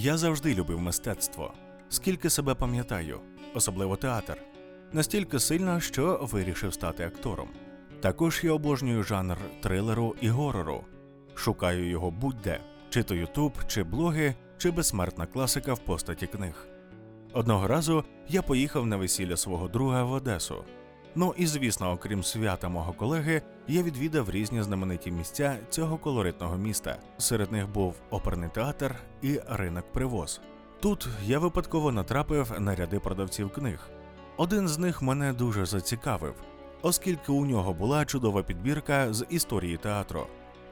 Я завжди любив мистецтво, скільки себе пам'ятаю, особливо театр. Настільки сильно, що вирішив стати актором. Також я обожнюю жанр трилеру і горору. Шукаю його будь-де, чи то Ютуб, чи блоги, чи безсмертна класика в постаті книг. Одного разу я поїхав на весілля свого друга в Одесу. Ну і звісно, окрім свята мого колеги, я відвідав різні знамениті місця цього колоритного міста. Серед них був оперний театр і ринок привоз. Тут я випадково натрапив на ряди продавців книг. Один з них мене дуже зацікавив, оскільки у нього була чудова підбірка з історії театру.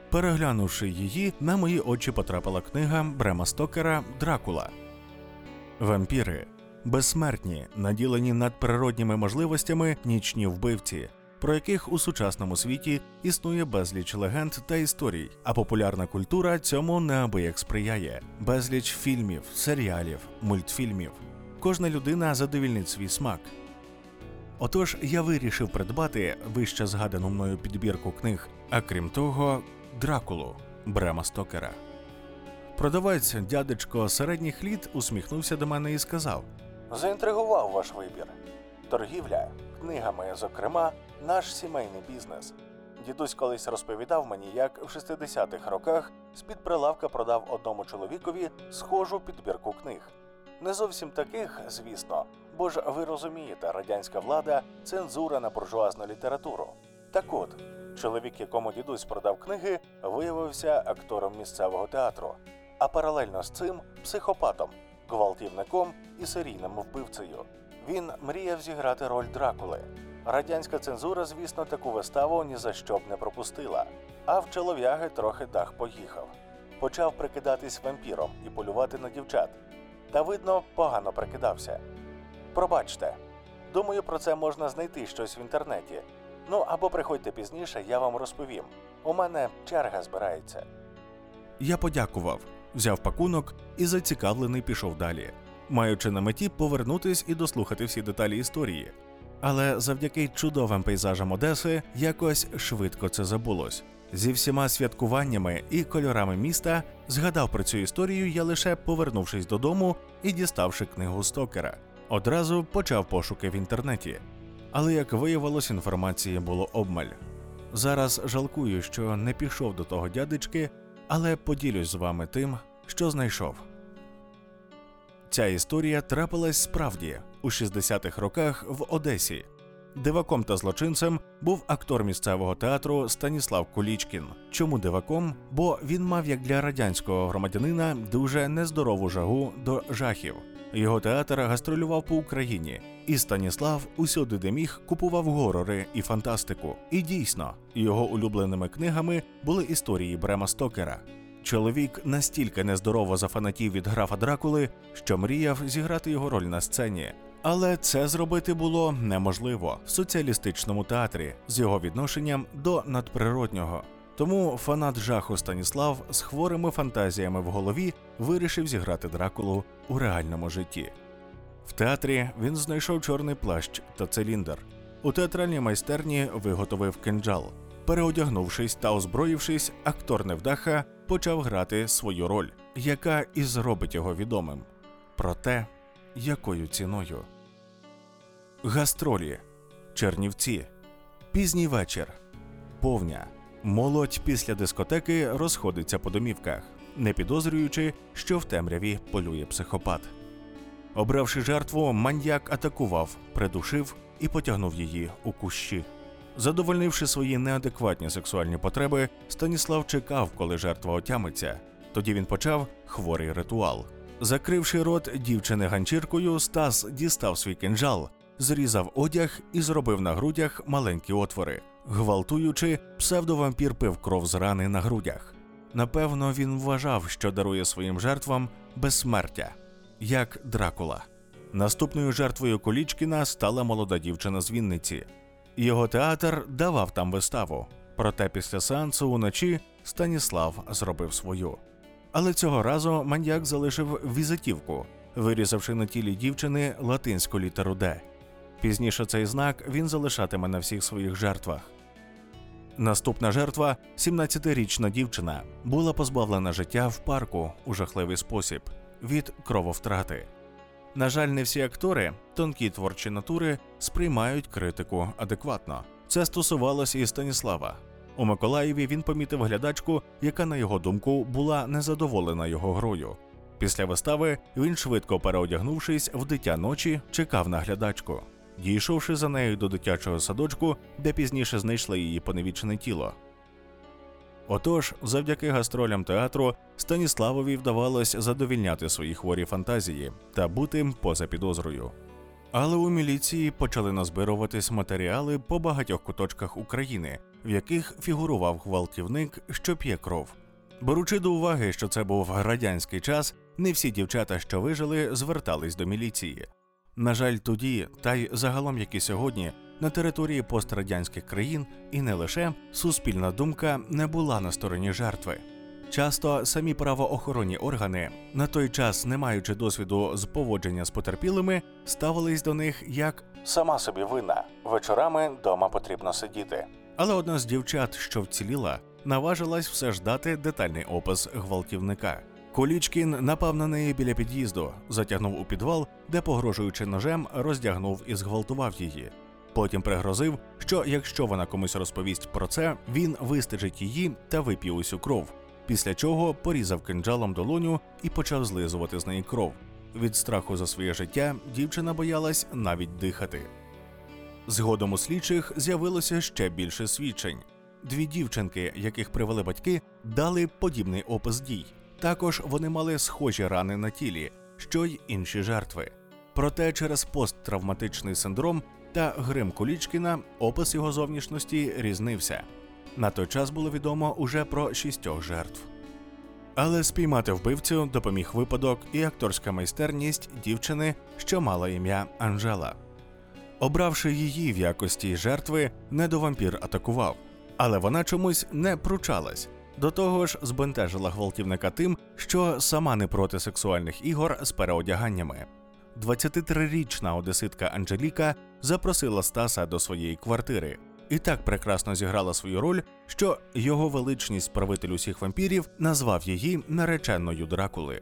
Переглянувши її, на мої очі потрапила книга Брема Стокера Дракула. Вампіри безсмертні, наділені надприродніми можливостями нічні вбивці, про яких у сучасному світі існує безліч легенд та історій, а популярна культура цьому неабияк сприяє. Безліч фільмів, серіалів, мультфільмів. Кожна людина задовільнить свій смак. Отож, я вирішив придбати вище згадану мною підбірку книг, а крім того, Дракулу Брема Стокера. Продавець дядечко середніх літ усміхнувся до мене і сказав: Заінтригував ваш вибір. Торгівля книгами, зокрема, наш сімейний бізнес. Дідусь колись розповідав мені, як в 60-х роках з-під прилавка продав одному чоловікові схожу підбірку книг. Не зовсім таких, звісно, бо ж ви розумієте, радянська влада цензура на буржуазну літературу. Так от, чоловік, якому дідусь продав книги, виявився актором місцевого театру, а паралельно з цим психопатом, гвалтівником і серійним вбивцею. Він мріяв зіграти роль Дракули. Радянська цензура, звісно, таку виставу ні за що б не пропустила. А в чолов'яги трохи дах поїхав. Почав прикидатись вампіром і полювати на дівчат. Та видно, погано прикидався. Пробачте, думаю, про це можна знайти щось в інтернеті. Ну або приходьте пізніше, я вам розповім. У мене черга збирається. Я подякував, взяв пакунок і зацікавлений пішов далі, маючи на меті повернутись і дослухати всі деталі історії. Але завдяки чудовим пейзажам Одеси якось швидко це забулось. Зі всіма святкуваннями і кольорами міста згадав про цю історію я лише повернувшись додому і діставши книгу Стокера. Одразу почав пошуки в інтернеті. Але як виявилось, інформації було обмаль. Зараз жалкую, що не пішов до того дядечки, але поділюсь з вами тим, що знайшов. Ця історія трапилась справді у 60-х роках в Одесі. Диваком та злочинцем був актор місцевого театру Станіслав Кулічкін. Чому диваком? Бо він мав як для радянського громадянина дуже нездорову жагу до жахів. Його театр гастролював по Україні, і Станіслав усюди, де міг, купував горори і фантастику. І дійсно, його улюбленими книгами були історії Брема Стокера. Чоловік настільки нездорово зафанатів від графа Дракули, що мріяв зіграти його роль на сцені. Але це зробити було неможливо в соціалістичному театрі з його відношенням до надприроднього. Тому фанат жаху Станіслав з хворими фантазіями в голові вирішив зіграти Дракулу у реальному житті. В театрі він знайшов чорний плащ та циліндр. У театральній майстерні виготовив кинджал. Переодягнувшись та озброївшись, актор невдаха почав грати свою роль, яка і зробить його відомим. Проте, якою ціною? Гастролі, Чернівці, пізній вечір, повня. Молодь після дискотеки розходиться по домівках, не підозрюючи, що в темряві полює психопат. Обравши жертву, маньяк атакував, придушив і потягнув її у кущі. Задовольнивши свої неадекватні сексуальні потреби, Станіслав чекав, коли жертва отямиться. Тоді він почав хворий ритуал. Закривши рот дівчини ганчіркою, Стас дістав свій кинджал, зрізав одяг і зробив на грудях маленькі отвори. Гвалтуючи, псевдовампір пив кров з рани на грудях. Напевно, він вважав, що дарує своїм жертвам безсмертя, як Дракула. Наступною жертвою Колічкіна стала молода дівчина з Вінниці. Його театр давав там виставу. Проте після сеансу уночі Станіслав зробив свою. Але цього разу маньяк залишив візитівку, вирізавши на тілі дівчини латинську літеру Д. Пізніше цей знак він залишатиме на всіх своїх жертвах. Наступна жертва, 17-річна дівчина, була позбавлена життя в парку у жахливий спосіб. від крововтрати. На жаль, не всі актори, тонкі творчі натури, сприймають критику адекватно. Це стосувалося і Станіслава. У Миколаєві він помітив глядачку, яка, на його думку, була незадоволена його грою. Після вистави він, швидко переодягнувшись в дитя ночі, чекав на глядачку. Дійшовши за нею до дитячого садочку, де пізніше знайшли її поневічене тіло. Отож, завдяки гастролям театру Станіславові вдавалось задовільняти свої хворі фантазії та бути поза підозрою. Але у міліції почали назбируватись матеріали по багатьох куточках України, в яких фігурував гвалтівник, що п'є кров. Беручи до уваги, що це був радянський час, не всі дівчата, що вижили, звертались до міліції. На жаль, тоді, та й загалом, як і сьогодні, на території пострадянських країн і не лише суспільна думка не була на стороні жертви. Часто самі правоохоронні органи, на той час не маючи досвіду з поводження з потерпілими, ставились до них як сама собі винна. Вечорами дома потрібно сидіти. Але одна з дівчат, що вціліла, наважилась все ж дати детальний опис гвалтівника. Колічкін напав на неї біля під'їзду, затягнув у підвал, де, погрожуючи ножем, роздягнув і зґвалтував її. Потім пригрозив, що якщо вона комусь розповість про це, він вистежить її та вип'є усю кров. Після чого порізав кинджалом долоню і почав злизувати з неї кров. Від страху за своє життя дівчина боялась навіть дихати. Згодом у слідчих з'явилося ще більше свідчень. Дві дівчинки, яких привели батьки, дали подібний опис дій. Також вони мали схожі рани на тілі, що й інші жертви. Проте через посттравматичний синдром та грим Кулічкіна опис його зовнішності різнився. На той час було відомо уже про шістьох жертв. Але спіймати вбивцю допоміг випадок і акторська майстерність дівчини, що мала ім'я Анжела. Обравши її в якості жертви, недовампір атакував, але вона чомусь не пручалась. До того ж, збентежила гвалтівника тим, що сама не проти сексуальних ігор з переодяганнями. 23-річна одеситка Анжеліка запросила Стаса до своєї квартири і так прекрасно зіграла свою роль, що його величність правитель усіх вампірів назвав її нареченою Дракули.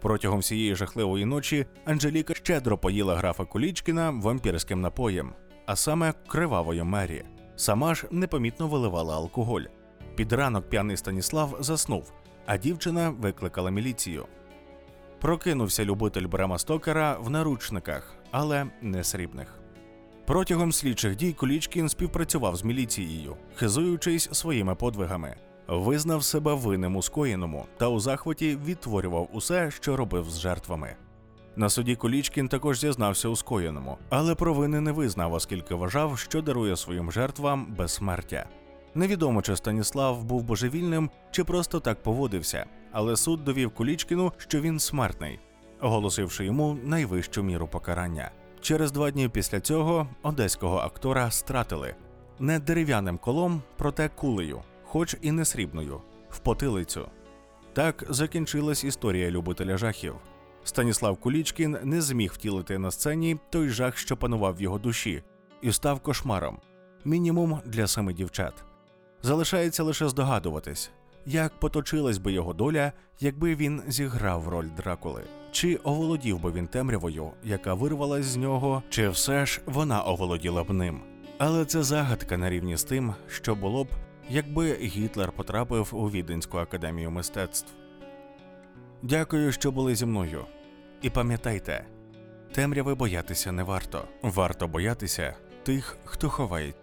Протягом всієї жахливої ночі Анжеліка щедро поїла графа Кулічкіна вампірським напоєм, а саме кривавою мері. Сама ж непомітно виливала алкоголь. Під ранок п'яний Станіслав заснув, а дівчина викликала міліцію. Прокинувся любитель Брема Стокера в наручниках, але не срібних. Протягом слідчих дій Кулічкін співпрацював з міліцією, хизуючись своїми подвигами, визнав себе винним у скоєному та у захваті відтворював усе, що робив з жертвами. На суді Кулічкін також зізнався у скоєному, але провини не визнав, оскільки вважав, що дарує своїм жертвам безсмертя. Невідомо, чи Станіслав був божевільним, чи просто так поводився, але суд довів Кулічкіну, що він смертний, оголосивши йому найвищу міру покарання. Через два дні після цього одеського актора стратили не дерев'яним колом, проте кулею, хоч і не срібною, в потилицю. Так закінчилась історія любителя жахів. Станіслав Кулічкін не зміг втілити на сцені той жах, що панував в його душі, і став кошмаром мінімум для семи дівчат. Залишається лише здогадуватись, як поточилась би його доля, якби він зіграв роль Дракули. Чи оволодів би він темрявою, яка вирвалась з нього, чи все ж вона оволоділа б ним. Але це загадка на рівні з тим, що було б, якби Гітлер потрапив у Віденську академію мистецтв. Дякую, що були зі мною. І пам'ятайте, темряви боятися не варто. Варто боятися тих, хто ховає